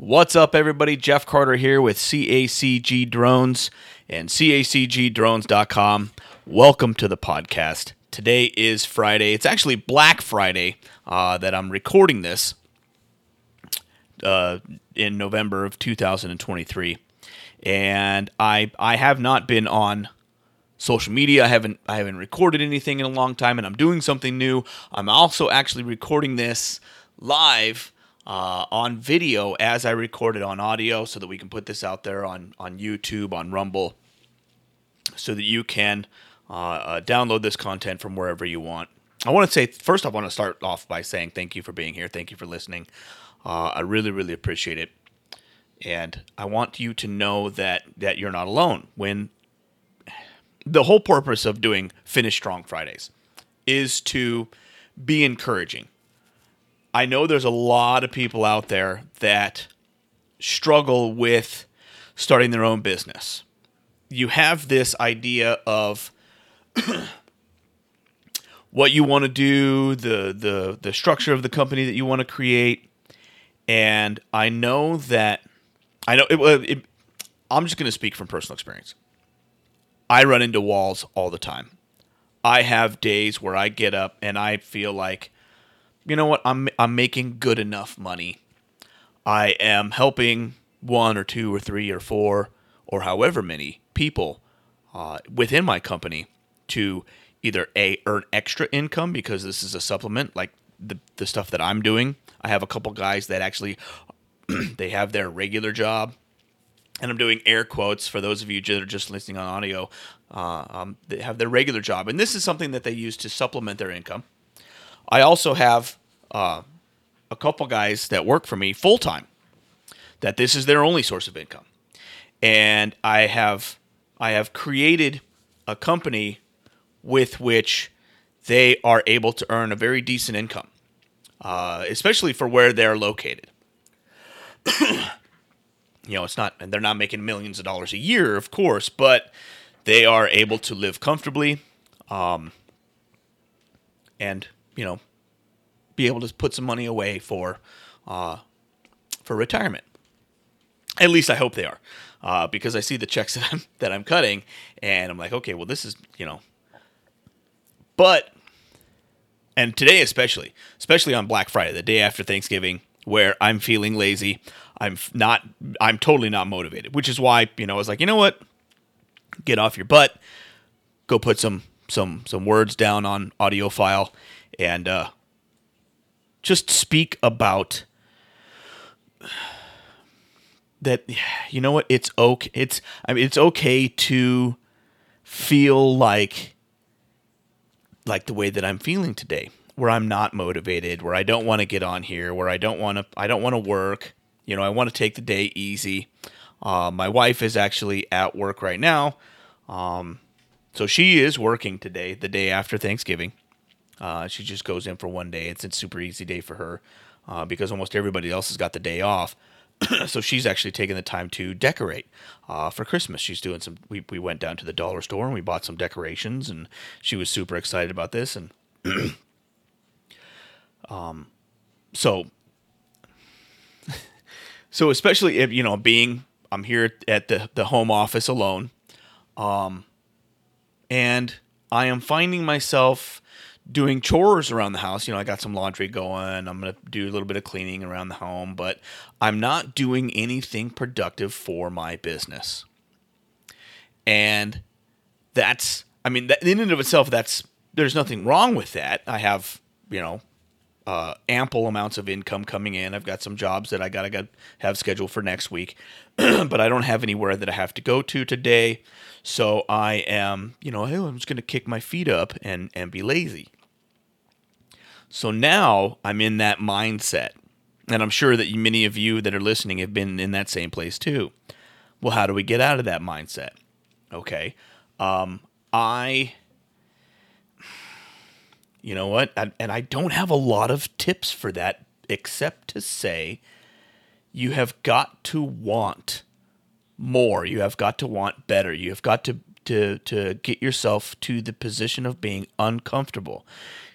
What's up, everybody? Jeff Carter here with CACG Drones and CACGDrones.com. Welcome to the podcast. Today is Friday. It's actually Black Friday uh, that I'm recording this uh, in November of 2023, and I I have not been on social media. I haven't I haven't recorded anything in a long time, and I'm doing something new. I'm also actually recording this live uh, on video as I record it on audio, so that we can put this out there on on YouTube, on Rumble, so that you can uh, uh, download this content from wherever you want. I want to say first, I want to start off by saying thank you for being here. Thank you for listening. Uh, I really, really appreciate it. And I want you to know that that you're not alone. When the whole purpose of doing Finish Strong Fridays is to be encouraging. I know there's a lot of people out there that struggle with starting their own business. You have this idea of what you want to do, the the the structure of the company that you want to create, and I know that I know it, it I'm just going to speak from personal experience. I run into walls all the time. I have days where I get up and I feel like, you know what, I'm I'm making good enough money. I am helping one or two or three or four or however many people uh, within my company to either a earn extra income because this is a supplement like the the stuff that I'm doing. I have a couple guys that actually they have their regular job and I'm doing air quotes for those of you that are just listening on audio. Uh, um, they have their regular job, and this is something that they use to supplement their income. I also have uh, a couple guys that work for me full time. That this is their only source of income, and I have I have created a company with which they are able to earn a very decent income, uh, especially for where they're located. you know, it's not, and they're not making millions of dollars a year, of course, but they are able to live comfortably, um, and you know, be able to put some money away for, uh, for retirement. At least I hope they are, uh, because I see the checks that I'm that I'm cutting, and I'm like, okay, well, this is you know, but, and today especially, especially on Black Friday, the day after Thanksgiving, where I'm feeling lazy. I'm not, I'm totally not motivated, which is why, you know, I was like, you know what? Get off your butt, go put some, some, some words down on audio file and, uh, just speak about that. You know what? It's okay. It's, I mean, it's okay to feel like, like the way that I'm feeling today where I'm not motivated, where I don't want to get on here, where I don't want to I don't want to work. You know, I want to take the day easy. Uh, my wife is actually at work right now, um, so she is working today, the day after Thanksgiving. Uh, she just goes in for one day. It's a super easy day for her uh, because almost everybody else has got the day off. so she's actually taking the time to decorate uh, for Christmas. She's doing some. We, we went down to the dollar store and we bought some decorations, and she was super excited about this. And um, so, so especially if you know being I'm here at the the home office alone, um, and I am finding myself doing chores around the house. You know, I got some laundry going. I'm gonna do a little bit of cleaning around the home, but I'm not doing anything productive for my business. And that's, I mean, that, in and of itself, that's there's nothing wrong with that. I have, you know, uh, ample amounts of income coming in. I've got some jobs that I gotta got have scheduled for next week, but I don't have anywhere that I have to go to today. So I am, you know, hey, I'm just gonna kick my feet up and and be lazy. So now I'm in that mindset, and I'm sure that many of you that are listening have been in that same place too. Well, how do we get out of that mindset? Okay, um, I you know what? And I don't have a lot of tips for that except to say you have got to want more. You have got to want better. You have got to to to get yourself to the position of being uncomfortable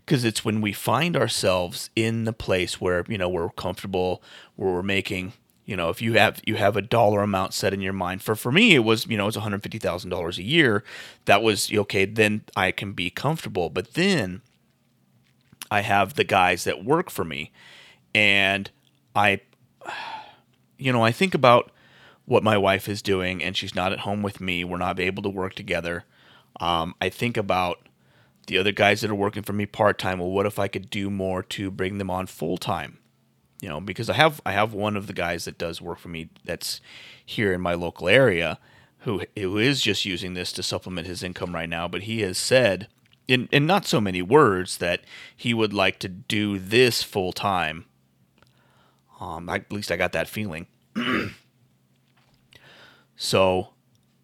because it's when we find ourselves in the place where you know we're comfortable where we're making You know, if you have you have a dollar amount set in your mind. For for me, it was you know it's one hundred fifty thousand dollars a year. That was okay. Then I can be comfortable. But then I have the guys that work for me, and I, you know, I think about what my wife is doing, and she's not at home with me. We're not able to work together. Um, I think about the other guys that are working for me part time. Well, what if I could do more to bring them on full time? you know, because I have I have one of the guys that does work for me that's here in my local area who who is just using this to supplement his income right now, but he has said in in not so many words that he would like to do this full time. Um, at least I got that feeling. so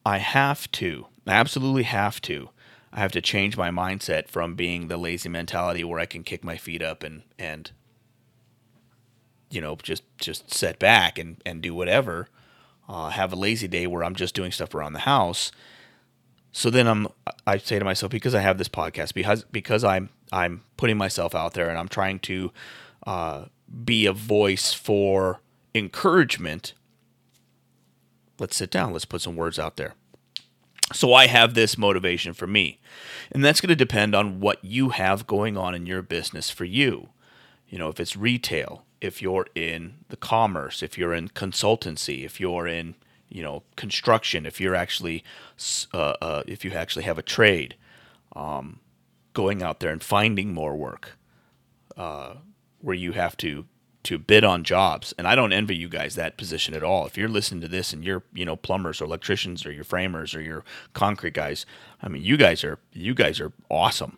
I have to, I absolutely have to. I have to change my mindset from being the lazy mentality where I can kick my feet up and and you know, just just set back and and do whatever. Uh, have a lazy day where I'm just doing stuff around the house. So then I'm I say to myself because I have this podcast because because I'm I'm putting myself out there and I'm trying to uh, be a voice for encouragement. Let's sit down. Let's put some words out there. So I have this motivation for me. And that's going to depend on what you have going on in your business for you. You know, if it's retail, if you're in the commerce, if you're in consultancy, if you're in you know construction, if you're actually uh, uh, if you actually have a trade, um, going out there and finding more work, uh, where you have to to bid on jobs. And I don't envy you guys that position at all. If you're listening to this and you're you know plumbers or electricians or your framers or your concrete guys, I mean you guys are you guys are awesome.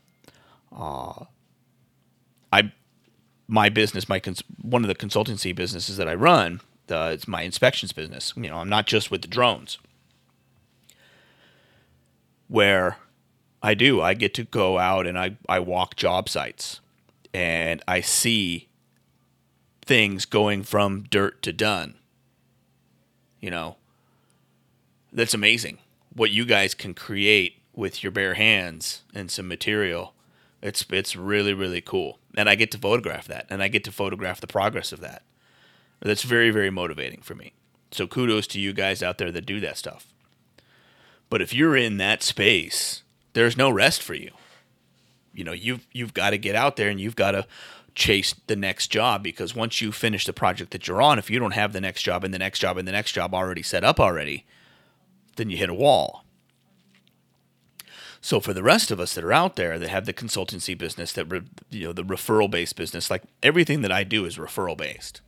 Uh, I my business, my cons- one of the consultancy businesses that I run, uh, it's my inspections business. You know, I'm not just with the drones. Where I do, I get to go out and I, I walk job sites and I see things going from dirt to done. You know, that's amazing what you guys can create with your bare hands and some material it's it's really really cool, and I get to photograph that, and I get to photograph the progress of that. That's very very motivating for me. So kudos to you guys out there that do that stuff. But if you're in that space, there's no rest for you. You know, you've you've got to get out there and you've got to chase the next job because once you finish the project that you're on, if you don't have the next job and the next job and the next job already set up already, then you hit a wall. So for the rest of us that are out there that have the consultancy business, that re, you know the referral based business, like everything that I do is referral based.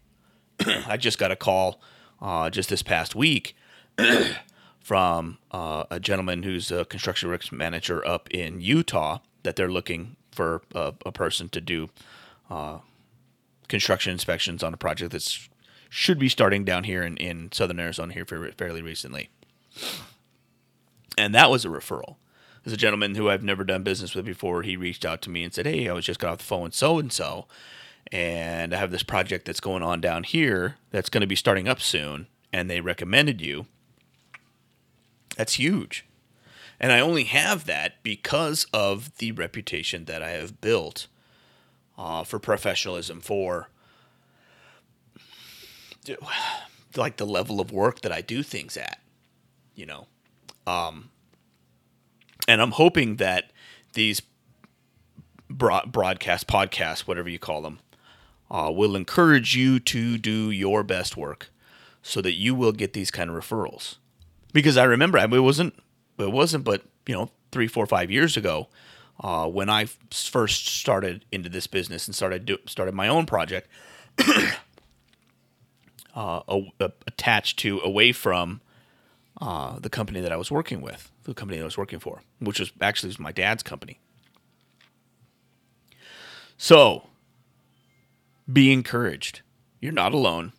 I just got a call uh, just this past week from uh, a gentleman who's a construction works manager up in Utah that they're looking for a, a person to do uh, construction inspections on a project that should be starting down here in, in southern Arizona here fairly recently. And that was a referral. There's a gentleman who I've never done business with before. He reached out to me and said, Hey, I was just got off the phone with so and so, and I have this project that's going on down here that's going to be starting up soon, and they recommended you. That's huge. And I only have that because of the reputation that I have built uh, for professionalism, for like the level of work that I do things at, you know. Um, and I'm hoping that these broad, broadcast podcasts, whatever you call them, uh, will encourage you to do your best work, so that you will get these kind of referrals. Because I remember, I mean, it wasn't, it wasn't, but you know, three, four, five years ago, uh, when I first started into this business and started do, started my own project, uh, attached to away from uh, the company that I was working with, the company that I was working for, which was actually was my dad's company. So, be encouraged. You're not alone.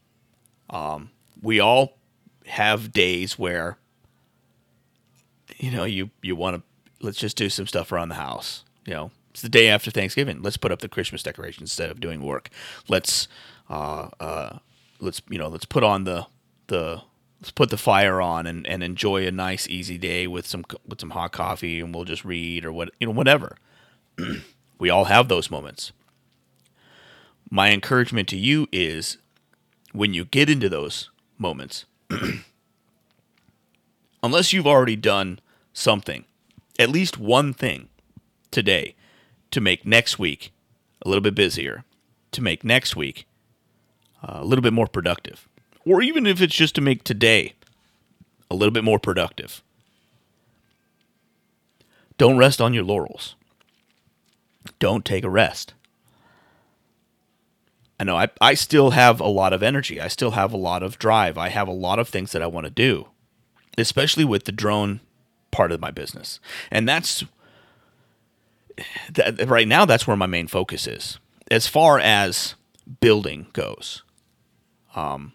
Um, we all have days where, you know, you you want to let's just do some stuff around the house. You know, it's the day after Thanksgiving. Let's put up the Christmas decorations instead of doing work. Let's uh, uh, let's you know let's put on the the let's put the fire on and, and enjoy a nice easy day with some with some hot coffee and we'll just read or what you know whatever we all have those moments my encouragement to you is when you get into those moments. Unless you've already done something, at least one thing today to make next week a little bit busier, to make next week uh, a little bit more productive, or even if it's just to make today a little bit more productive. Don't rest on your laurels. Don't take a rest. I know I, I still have a lot of energy. I still have a lot of drive. I have a lot of things that I want to do, especially with the drone part of my business. And that's that, right now, that's where my main focus is. As far as building goes, um,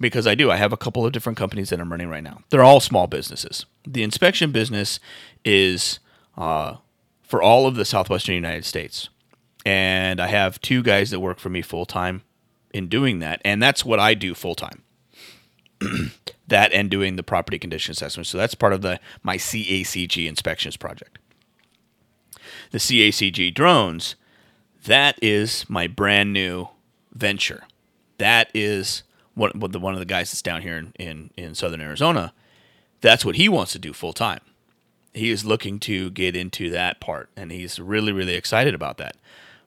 because I do, I have a couple of different companies that I'm running right now. They're all small businesses. The inspection business is uh, for all of the southwestern United States and I have two guys that work for me full time in doing that, and that's what I do full time. that and doing the property condition assessment. So that's part of the my CACG inspections project. The CACG drones, that is my brand new venture. That is what, the one of the guys that's down here in, in, in southern Arizona. That's what he wants to do full time. He is looking to get into that part, and he's really really excited about that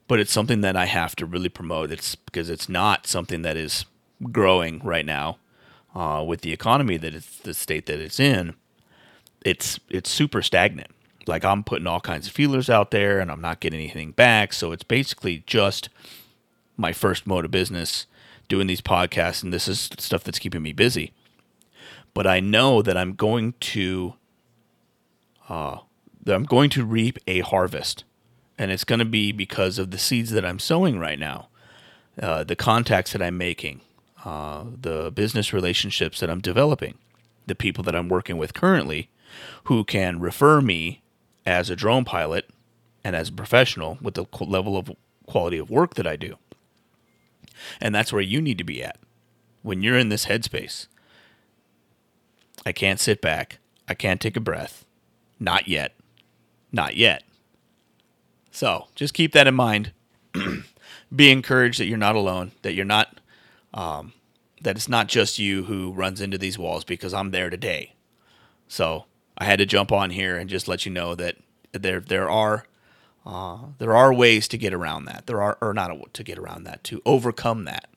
but it's something that I have to really promote. It's because it's not something that is growing right now uh, with the economy that it's the state that it's in. It's it's super stagnant. Like I'm putting all kinds of feelers out there, and I'm not getting anything back. So it's basically just my first mode of business doing these podcasts, and this is stuff that's keeping me busy. But I know that I'm going to uh, that I'm going to reap a harvest and it's going to be because of the seeds that I'm sowing right now, uh, the contacts that I'm making, uh, the business relationships that I'm developing, the people that I'm working with currently who can refer me as a drone pilot and as a professional with the level of quality of work that I do. And that's where you need to be at when you're in this headspace. I can't sit back. I can't take a breath. Not yet. Not yet. So just keep that in mind. Be encouraged that you're not alone, that you're not, um, that it's not just you who runs into these walls because I'm there today. So I had to jump on here and just let you know that there there are uh, there are ways to get around that. There are or not to get around that to overcome that.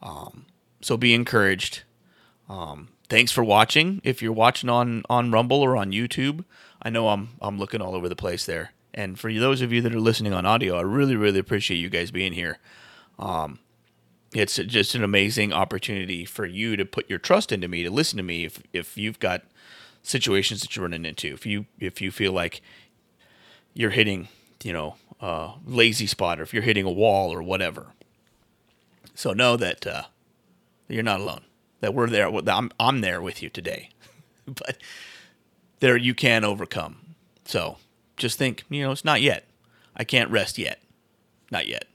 Um, so be encouraged. Um, thanks for watching. If you're watching on on Rumble or on YouTube, I know I'm I'm looking all over the place there. And for those of you that are listening on audio, I really, really appreciate you guys being here. Um, it's just an amazing opportunity for you to put your trust into me, to listen to me if, if you've got situations that you're running into. If you if you feel like you're hitting, you know, a lazy spot, or if you're hitting a wall or whatever. So know that uh, you're not alone. That we're there. I'm I'm there with you today, but there you can overcome. So just think, you know, it's not yet. I can't rest yet. Not yet.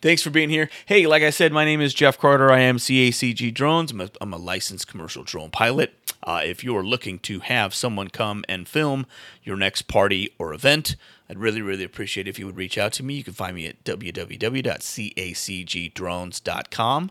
Thanks for being here. Hey, like I said, my name is Jeff Carter. I am CACG Drones. I'm a, I'm a licensed commercial drone pilot. Uh, if you're looking to have someone come and film your next party or event, I'd really, really appreciate if you would reach out to me. You can find me at www.cacgdrones.com.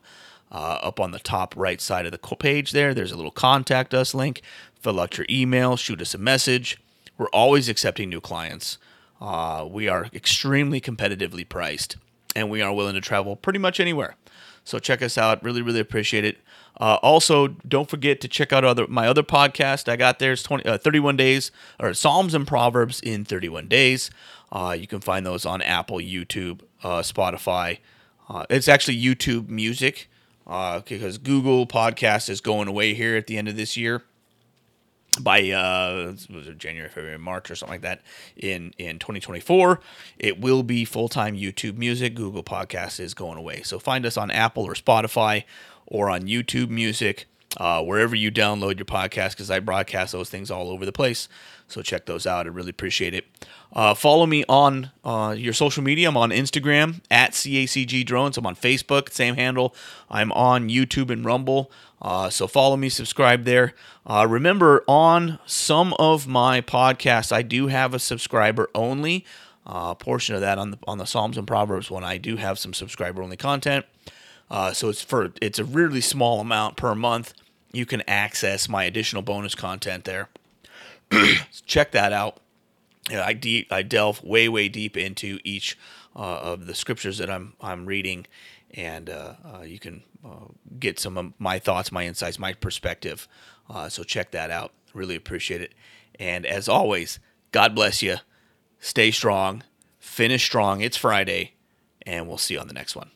Uh, up on the top right side of the page there, there's a little contact us link. Fill out your email, shoot us a message. We're always accepting new clients. Uh, we are extremely competitively priced, and we are willing to travel pretty much anywhere. So check us out. Really, really appreciate it. Uh, also, don't forget to check out other my other podcast. I got there's 20, uh, 31 days or Psalms and Proverbs in 31 days. Uh, you can find those on Apple, YouTube, uh, Spotify. Uh, it's actually YouTube Music uh, because Google Podcast is going away here at the end of this year by uh was it January, February, March or something like that in in 2024. It will be full-time YouTube music. Google Podcast is going away. So find us on Apple or Spotify or on YouTube Music, uh, wherever you download your podcast, because I broadcast those things all over the place. So check those out. I really appreciate it. Uh, follow me on uh, your social media. I'm on Instagram at CACG Drones. I'm on Facebook, same handle. I'm on YouTube and Rumble. Uh, so follow me, subscribe there. Uh, remember, on some of my podcasts, I do have a subscriber only uh, portion of that on the on the Psalms and Proverbs one. I do have some subscriber only content. Uh, so it's for it's a really small amount per month. You can access my additional bonus content there. Check that out. Yeah, I de- I delve way way deep into each uh, of the scriptures that I'm I'm reading, and uh, uh, you can uh, get some of my thoughts, my insights, my perspective. So check that out. Really appreciate it. And as always, God bless you. Stay strong. Finish strong. It's Friday, and we'll see you on the next one.